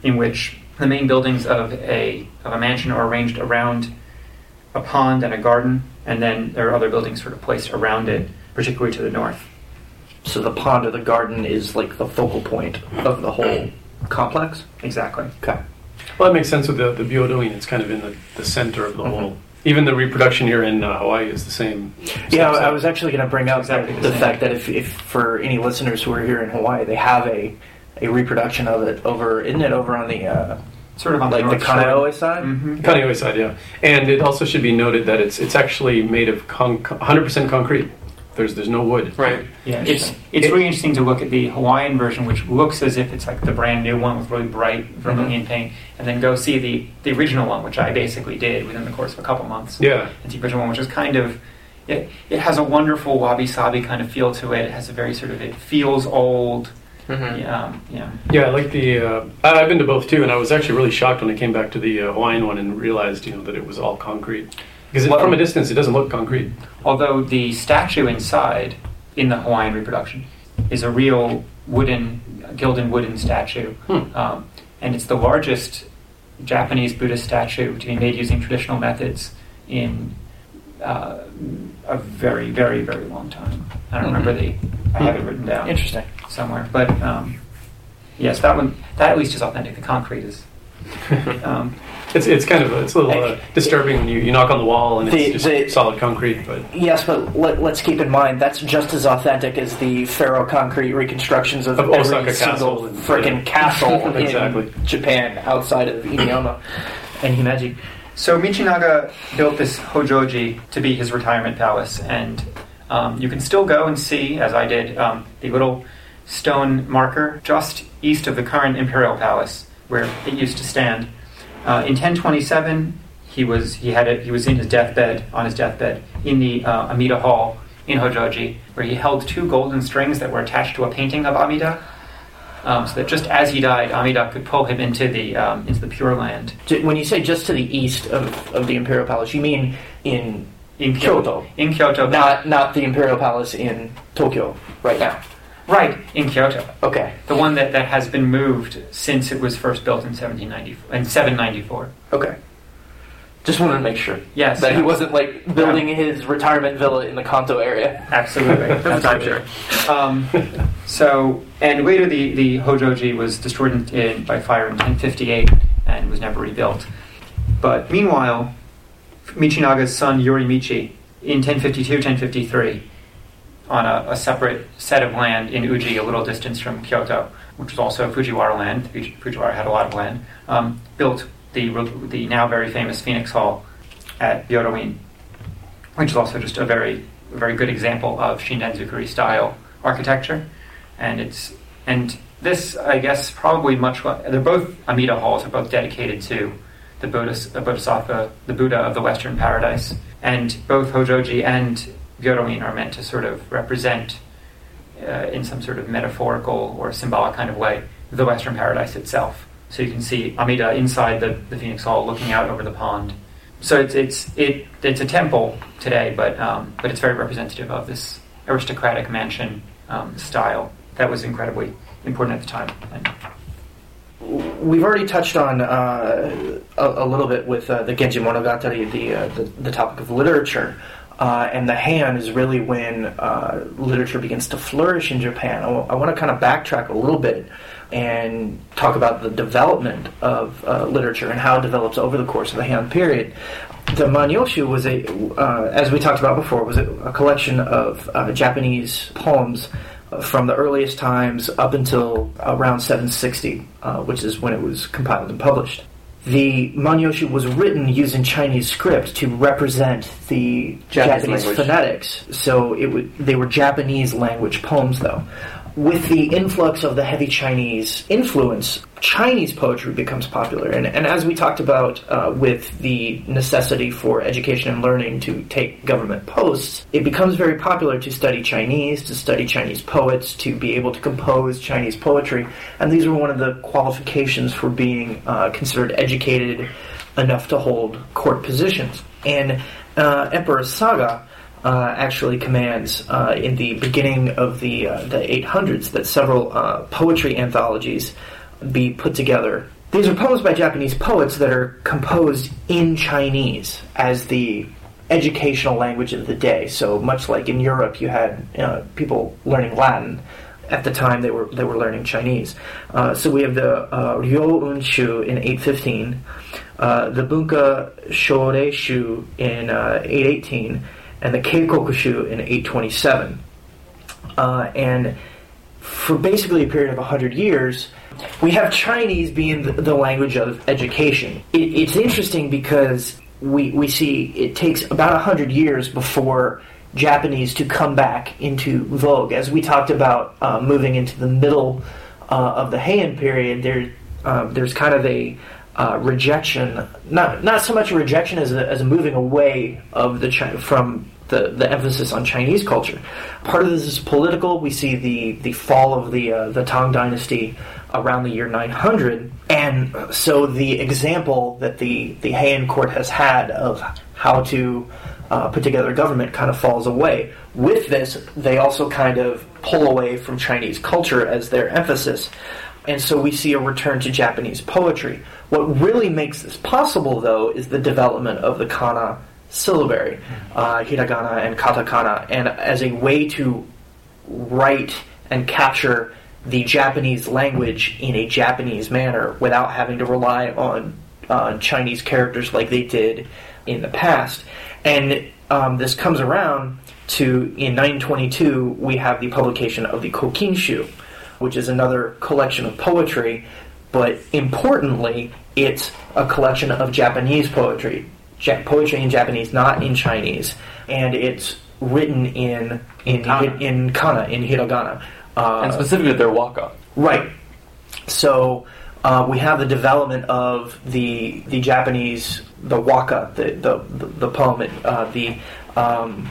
in which the main buildings of a, of a mansion are arranged around a pond and a garden, and then there are other buildings sort of placed around it, particularly to the north. So the pond or the garden is like the focal point of the whole complex? Exactly. Okay. Well, that makes sense with the, the Byodo-in. It's kind of in the, the center of the mm-hmm. whole. Even the reproduction here in uh, Hawaii is the same. Yeah, I was actually going to bring up exactly the, the fact that if, if for any listeners who are here in Hawaii, they have a a reproduction of it over, isn't it over on the uh, sort of on like the, the Kaneohe side. Mm-hmm. Kaneohe side, yeah. And it also should be noted that it's it's actually made of con- 100% concrete. There's there's no wood. Right. Yeah. It's it's really interesting to look at the Hawaiian version, which looks as if it's like the brand new one with really bright vermilion mm-hmm. paint, and then go see the the original one, which I basically did within the course of a couple months. Yeah. And the original one, which is kind of it, it has a wonderful wabi sabi kind of feel to it. It has a very sort of it feels old Mm-hmm. Yeah, yeah. Yeah, I like the. Uh, I've been to both too, and I was actually really shocked when I came back to the uh, Hawaiian one and realized, you know, that it was all concrete. Because well, from a distance, it doesn't look concrete. Although the statue inside in the Hawaiian reproduction is a real wooden, gilded wooden statue, hmm. um, and it's the largest Japanese Buddhist statue to be made using traditional methods in uh, a very, very, very long time. I don't remember the. I have it written down Interesting. somewhere, but um, yes, that one. That at least is authentic. The concrete is. Um, It's, it's kind of a, it's a little uh, disturbing when you, you knock on the wall and it's just the- solid concrete, but Yes, but let, let's keep in mind that's just as authentic as the ferro-concrete reconstructions of, Of every Osaka single Castle and- freaking yeah. castle Exactly. in Japan outside of Inuyama and Himeji. So Michinaga built this Hojoji to be his retirement palace, and um, you can still go and see, as I did, um, the little stone marker just east of the current imperial palace where it used to stand. Uh, in 1027, he was he had it, he was in his deathbed on his deathbed in the uh, Amida Hall in Hojoji, where he held two golden strings that were attached to a painting of Amida. Um, so that just as he died, Amida could pull him into the um, into the Pure Land When you say just to the east of, of the imperial palace, you mean in in Kyoto, In Kyoto, not not the imperial palace in Tokyo right now. Right in Kyoto, Okay, the one that, that has been moved since it was first built in 1794 in 794. okay. Just wanted to make sure Yes, that he wasn't like building his retirement villa in the Kanto area. Absolutely. That's Absolutely. Um, so, and later the, the Hojoji was destroyed in, in, by fire in 1058 and was never rebuilt. But meanwhile, Michinaga's son Yorimichi in 1052 1053, on a, a separate set of land in Uji, a little distance from Kyoto, which was also Fujiwara land, Fujiwara had a lot of land, um, built the, the now very famous Phoenix Hall at Byodo-in, which is also just a very very good example of Shindenzukuri style architecture, and it's and this I guess probably much they're both Amida halls are both dedicated to the the Bodhisattva, the Buddha of the Western Paradise, and both Hojoji and Byodo-in are meant to sort of represent uh, in some sort of metaphorical or symbolic kind of way the Western Paradise itself. So you can see Amida inside the, the Phoenix Hall looking out over the pond. So it's it's it it's a temple today, but um, but it's very representative of this aristocratic mansion um, style that was incredibly important at the time. And We've already touched on uh, a, a little bit with uh, the Genji Monogatari, the, uh, the the topic of literature, uh, and the Heian is really when uh, literature begins to flourish in Japan. I want to kind of backtrack a little bit and talk about the development of uh, literature and how it develops over the course of the Heian period. The Manyoshu was a, uh, as we talked about before, was a, a collection of uh, Japanese poems uh, from the earliest times up until around 760, uh, which is when it was compiled and published. The Manyoshu was written using Chinese script to represent the Japanese Japanese, phonetics. So it they were Japanese language poems, though. With the influx of the heavy Chinese influence, Chinese poetry becomes popular. And, and as we talked about uh, with the necessity for education and learning to take government posts, it becomes very popular to study Chinese, to study Chinese poets, to be able to compose Chinese poetry. And these were one of the qualifications for being uh, considered educated enough to hold court positions. And uh, Emperor Saga uh, actually commands uh, in the beginning of the uh, the 800s that several uh, poetry anthologies be put together. These are poems by Japanese poets that are composed in Chinese as the educational language of the day. So much like in Europe, you had uh, people learning Latin. At the time, they were they were learning Chinese. Uh, so we have the uh, Ryo in 815, uh, the Bunka Shurei Shu in uh, 818, and the Keikoku Shu in 827. Uh, and for basically a period of 100 years, we have Chinese being the, the language of education. It, it's interesting because we, we see it takes about 100 years before Japanese to come back into vogue. As we talked about uh, moving into the middle uh, of the Heian period, there, uh, there's kind of a uh, rejection, not, not so much a rejection as a, as a moving away of the Chi- from the, the emphasis on Chinese culture. Part of this is political. We see the, the fall of the uh, the Tang Dynasty around the year 900, and so the example that the the Heian court has had of how to uh, put together government kind of falls away. With this, they also kind of pull away from Chinese culture as their emphasis. And so we see a return to Japanese poetry. What really makes this possible, though, is the development of the kana syllabary, uh, hiragana and katakana, and as a way to write and capture the Japanese language in a Japanese manner without having to rely on uh, Chinese characters like they did in the past. And um, this comes around to in 922 we have the publication of the Kokinshu, which is another collection of poetry, but importantly, it's a collection of Japanese poetry, poetry in Japanese, not in Chinese, and it's written in in Kana. in kana in hiragana. Uh, and specifically their waka. Right. So uh, we have the development of the the Japanese the waka the the the, the poem uh, the um,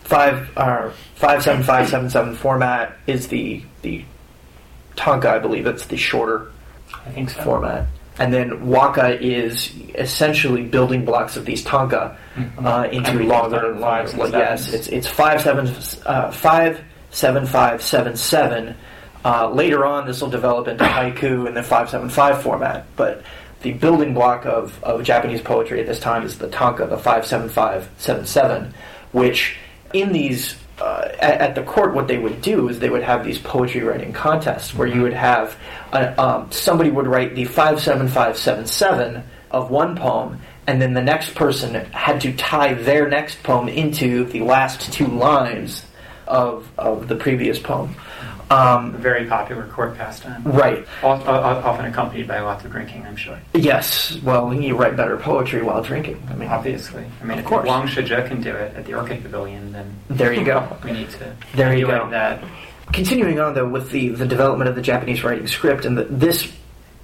five uh, five seven five seven seven format is the the tanka I believe it's the shorter I think so. format. And then waka is essentially building blocks of these tanka uh, into Everything longer and longer. Like, yes, it's it's five seven uh, five seven five seven seven. Uh, later on, this will develop into haiku in the five seven five format. But the building block of, of Japanese poetry at this time is the tanka, the five seven five seven seven, which in these uh, at, at the court, what they would do is they would have these poetry writing contests where you would have a, um, somebody would write the five seven five seven seven of one poem, and then the next person had to tie their next poem into the last two lines of of the previous poem. Um, Very popular court pastime. right. Often accompanied by lots of drinking, I'm sure. Yes. Well, you write better poetry while drinking. I mean, Obviously. I mean, Of if course. Wang Xizhi can do it at the Orchid Pavilion, then there you go. we need to There you go. that. continuing on though with the, the development of the Japanese writing script, and the, this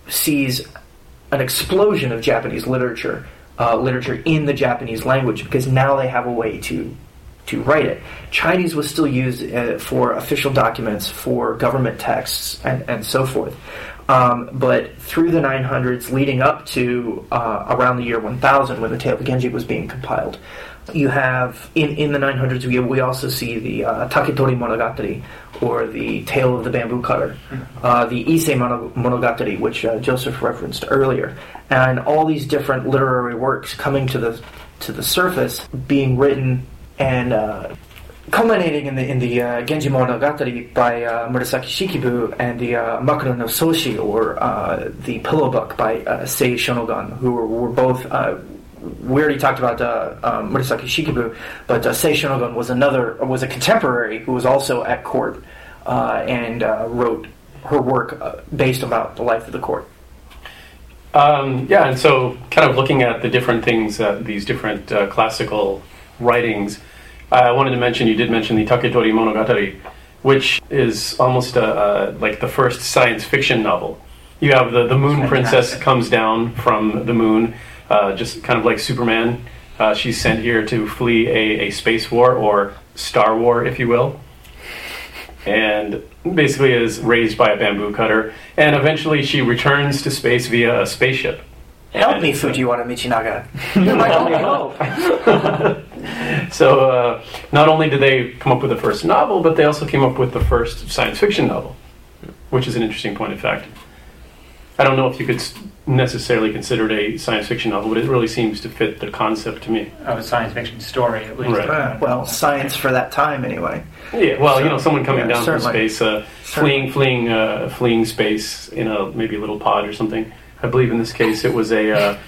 sees an explosion of Japanese literature, uh, literature in the Japanese language because now they have a way to to write it. Chinese was still used uh, for official documents, for government texts, and, and so forth. Um, but through the 900s, leading up to uh, around the year 1000, when the Tale of Genji was being compiled, you have in, in the 900s we, we also see the uh, Taketori Monogatari or the Tale of the Bamboo Cutter, uh, the Ise Mono- Monogatari, which uh, Joseph referenced earlier, and all these different literary works coming to the to the surface, being written and uh, culminating in the in the uh, Genji Monogatari by uh, Murasaki Shikibu and the uh, Makura no Soshi or uh, the Pillow Book by uh, Sei Shonagon, who were, were both. Uh, we already talked about uh, um, Murasaki Shikibu, but uh, Sei Shonagon was another was a contemporary who was also at court and wrote her work based about the life of the court. Um, yeah, and so kind of looking at the different things, uh, these different classical writings, I wanted to mention, you did mention the Taketori Monogatari, which is almost a, a, like the first science fiction novel. You have the, the moon princess comes down from the moon, uh, just kind of like Superman. Uh, she's sent here to flee a, a space war or star war, if you will and basically is raised by a bamboo cutter. And eventually she returns to space via a spaceship. Help me, And, uh, Fujiwara Michinaga. You're my only hope. So uh, not only did they come up with the first novel, but they also came up with the first science fiction novel, which is an interesting point of fact. I don't know if you could necessarily consider it a science fiction novel, but it really seems to fit the concept to me. Of a science fiction story, at least. Right. Uh, well, science for that time, anyway. Yeah, well, you know, someone coming Yeah, down from space, uh, fleeing, fleeing, uh, fleeing space in a maybe a little pod or something. I believe in this case it was a uh,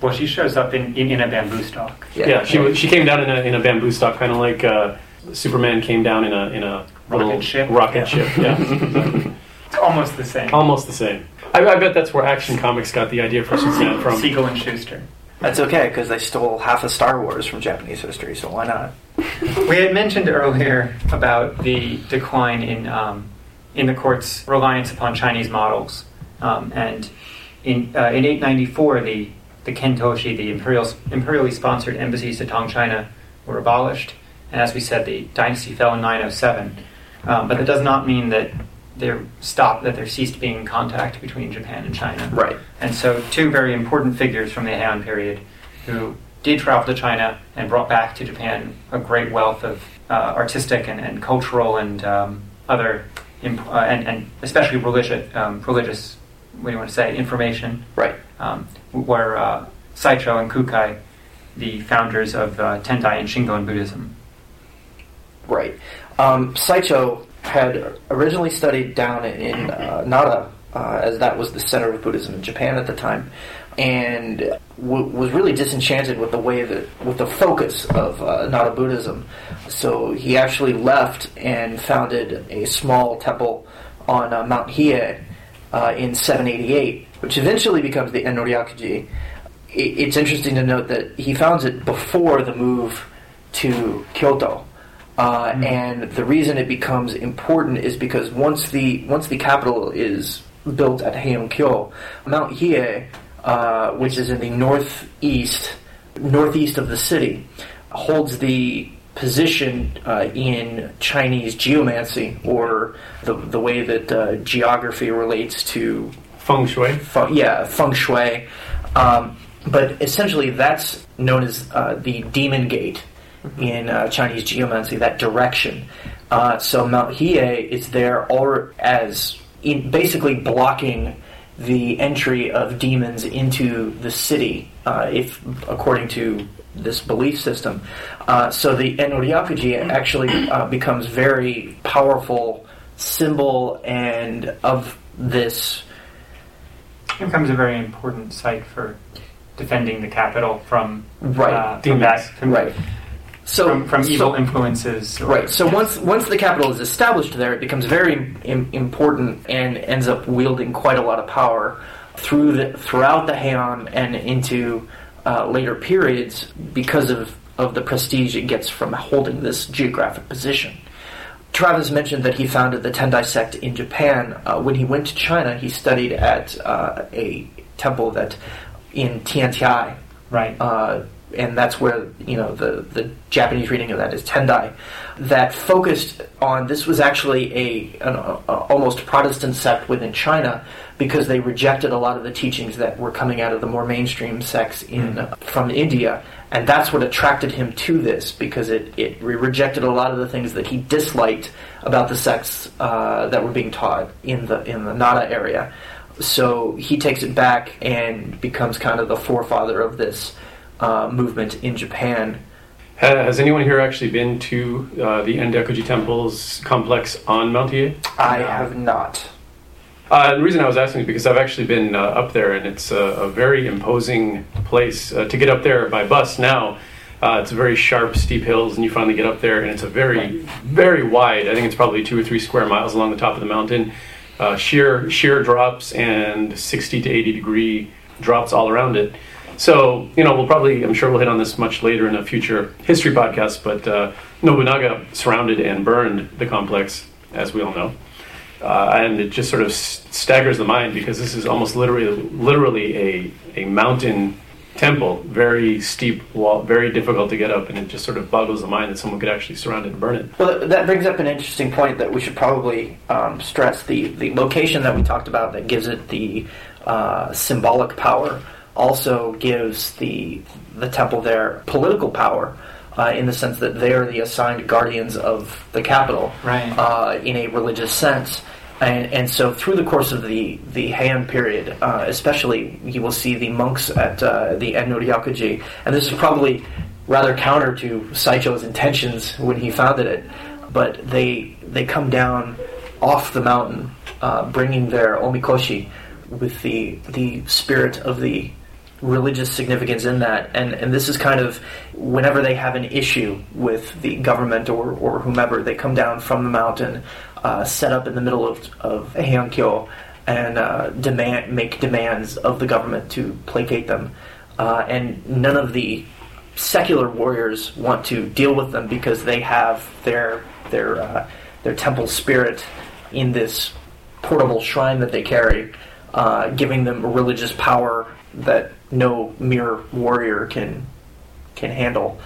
Well, she shows up in, in, in a bamboo stalk. yeah. she she came down in a in a bamboo stock, kind of like uh, Superman came down in a in a Rocket ship? Rocket Yeah. ship, yeah, It's almost the same. almost the same. I, I bet that's where Action Comics got the idea for Superman from. Siegel and Shuster. That's okay because they stole half of Star Wars from Japanese history, so why not? We had mentioned earlier about the decline in um, in the court's reliance upon Chinese models, um, and in uh, in 894, the the Kentoshi, the imperial imperially sponsored embassies to Tang China, were abolished, and as we said, the dynasty fell in 907. Um, but that does not mean that there stopped that there ceased being contact between Japan and China. Right. And so, two very important figures from the Heian period who did travel to China and brought back to Japan a great wealth of uh, artistic and, and cultural and um, other imp- uh, and, and especially religious, um, religious, what do you want to say, information, Right. um, were uh, Saicho and Kukai, the founders of uh, Tendai and Shingon Buddhism. Right. Um, Saicho had originally studied down in uh, Nara, uh, as that was the center of Buddhism in Japan at the time, and w- was really disenchanted with the way that, with the focus of uh, Nara Buddhism. So he actually left and founded a small temple on uh, Mount Hiei uh, in 788, which eventually becomes the Enryakuji. I- It's interesting to note that he founds it before the move to Kyoto. Uh, And the reason it becomes important is because once the once the capital is built at Heian-kyo, Mount Hiei, uh, which is in the northeast northeast of the city, holds the position uh, in Chinese geomancy, or the the way that uh, geography relates to Feng Shui. feng, yeah, feng shui. Um, but essentially, that's known as uh, the demon gate in uh, Chinese geomancy, that direction. Uh, so Mount Hiei is there or as in basically blocking the entry of demons into the city, uh, if according to this belief system. Uh, so the Enryakuji actually uh, becomes very powerful symbol and of this It becomes a very important site for defending the capital from Right. uh, from that from, Right. So from, from so- evil influences. or- Right. So once once the capital is established there, it becomes very Im- important and ends up wielding quite a lot of power through the throughout the Heian and into uh, later periods because of of the prestige it gets from holding this geographic position. Travis mentioned that he founded the Tendai sect in Japan. Uh, when he went to China, he studied at uh, a temple that in Tiantai, Right. And that's where you know the the Japanese reading of that is Tendai, that focused on this was actually a an a, almost Protestant sect within China because they rejected a lot of the teachings that were coming out of the more mainstream sects in uh, from India, and that's what attracted him to this because it it rejected a lot of the things that he disliked about the sects uh, that were being taught in the in the Nara area. So he takes it back and becomes kind of the forefather of this uh, movement in Japan. Has anyone here actually been to uh, the Enryakuji Temple's complex on Mount Hiei? I have not. Uh, the reason I was asking is because I've actually been uh, up there, and it's a, a very imposing place. Uh, to get up there by bus now, uh, it's very sharp, steep hills, and you finally get up there, and it's a very, very wide. I think it's probably two or three square miles along the top of the mountain. Uh, sheer, sheer drops and 60 to 80 degree drops all around it. So, you know, we'll probably, I'm sure we'll hit on this much later in a future history podcast, but uh, Nobunaga surrounded and burned the complex, as we all know uh, and it just sort of staggers the mind because this is almost literally literally a, a mountain temple, very steep wall, very difficult to get up, and it just sort of boggles the mind that someone could actually surround it and burn it. Well, that- brings up an interesting point that we should probably um, stress. The, the location that we talked about that gives it the uh, symbolic power also gives the, the temple their political power. Uh, in the sense that they are the assigned guardians of the capital, Right. uh, in a religious sense. And, and so, through the course of the, the Heian period, uh, especially, you will see the monks at uh, the Enryakuji, and this is probably rather counter to Saicho's intentions when he founded it, but they they come down off the mountain, uh, bringing their omikoshi with the the spirit of the religious significance in that and and this is kind of whenever they have an issue with the government or, or whomever they come down from the mountain uh, set up in the middle of, of Heian-kyo and uh, demand make demands of the government to placate them. Uh, and none of the secular warriors want to deal with them because they have their their uh, their temple spirit in this portable shrine that they carry, uh, giving them a religious power that no mere warrior can can handle,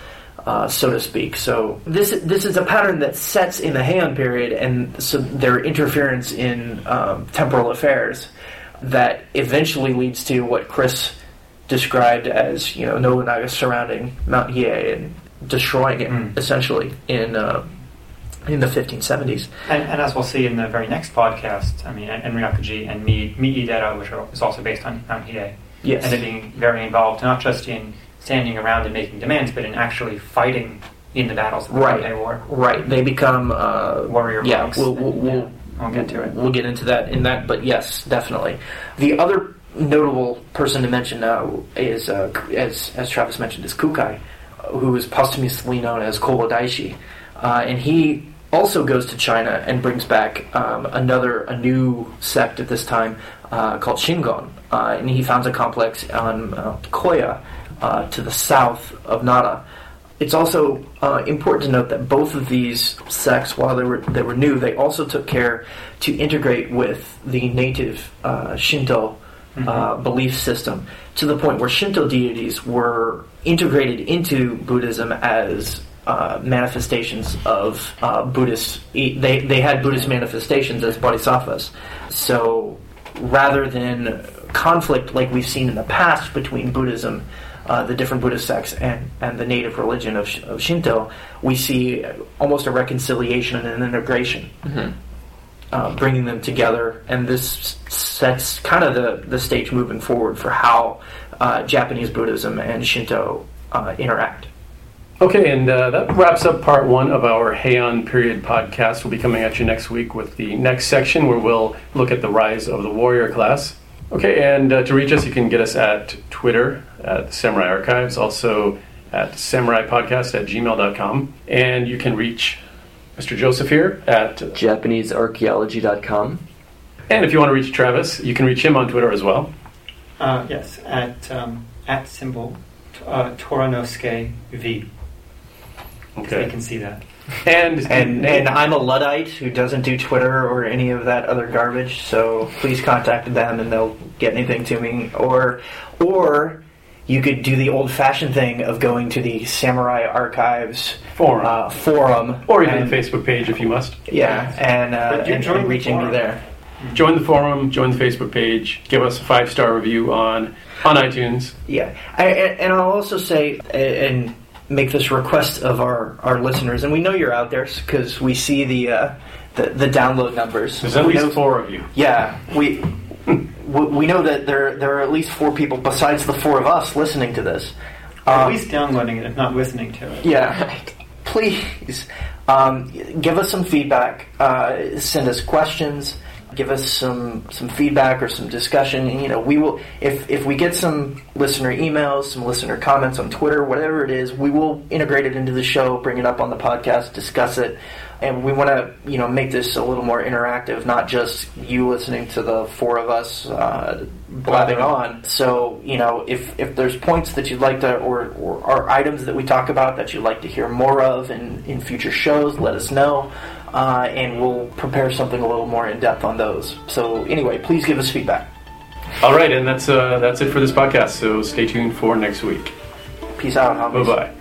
uh, so to speak. So this this is a pattern that sets in the Heian period, and so their interference in um, temporal affairs that eventually leads to what Chris described as you know Nobunaga surrounding Mount Hiei and destroying it Mm. essentially in uh, in the 1570s. And, and as we'll see in the very next podcast, I mean, Enryakuji and Mi Mi Idera, which are, is also based on Mount Hie, Yes. ended being very involved, not just in standing around and making demands, but in actually fighting in the battles of the Right. Kantei War. Right. They become uh, Warrior Yeah, monks. we'll, we'll, we'll, Yeah, I'll get to it. We'll get into that in that, but yes, definitely. The other notable person to mention now is, uh, as as Travis mentioned, is Kukai, who is posthumously known as Kobo Daishi, uh, and he also goes to China and brings back um, another a new sect at this time uh, called Shingon, uh, and he founds a complex on uh, Koya uh, to the south of Nara. It's also uh, important to note that both of these sects, while they were they were new, they also took care to integrate with the native uh, Shinto uh, belief system to the point where Shinto deities were integrated into Buddhism as uh, manifestations of uh, Buddhist. They they had Buddhist manifestations as bodhisattvas. So rather than conflict like we've seen in the past between Buddhism, uh, the different Buddhist sects, and, and the native religion of, of Shinto, we see almost a reconciliation and an integration, uh, bringing them together. And this sets kind of the, the stage moving forward for how uh, Japanese Buddhism and Shinto uh, interact. Okay, and uh, that wraps up part one of our Heian period podcast. We'll be coming at you next week with the next section where we'll look at the rise of the warrior class. Okay, and uh, to reach us, you can get us at Twitter at Samurai Archives, also at samuraipodcast at gmail.com. And you can reach Mr. Joseph here at, JapaneseArchaeology.com. and if you want to reach Travis, you can reach him on Twitter as well. Uh, yes, at um, at symbol uh, Toranosuke V. So Okay. you can see that. And, And and I'm a luddite who doesn't do Twitter or any of that other garbage. So please contact them and they'll get anything to me. Or or you could do the old-fashioned thing of going to the Samurai Archives Forum. uh, forum, or even and, the Facebook page if you must. Yeah, and uh, But you and, join and the reaching me there. Join the forum, join the Facebook page, give us a five star review on on iTunes. Yeah, I, and, and I'll also say a- and make this request of our, our listeners, and we know you're out there because we see the, uh, the the download numbers. There's at We least know- four of you. Yeah, we we we know that there there are at least four people besides the four of us listening to this. At Um, least downloading it, if not listening to it. yeah, please um, give us some feedback. Uh, send us questions. Give us some some feedback or some discussion. And, you know, we will if if we get some listener emails, some listener comments on Twitter, whatever it is, we will integrate it into the show, bring it up on the podcast, discuss it. And we want to, you know, make this a little more interactive, not just you listening to the four of us uh, blabbing on. So, you know, if if there's points that you'd like to, or, or, or items that we talk about that you'd like to hear more of in, in future shows, let us know, uh, and we'll prepare something a little more in depth on those. So, anyway, please give us feedback. All right, and that's uh, that's it for this podcast. So stay tuned for next week. Peace out, Bye bye.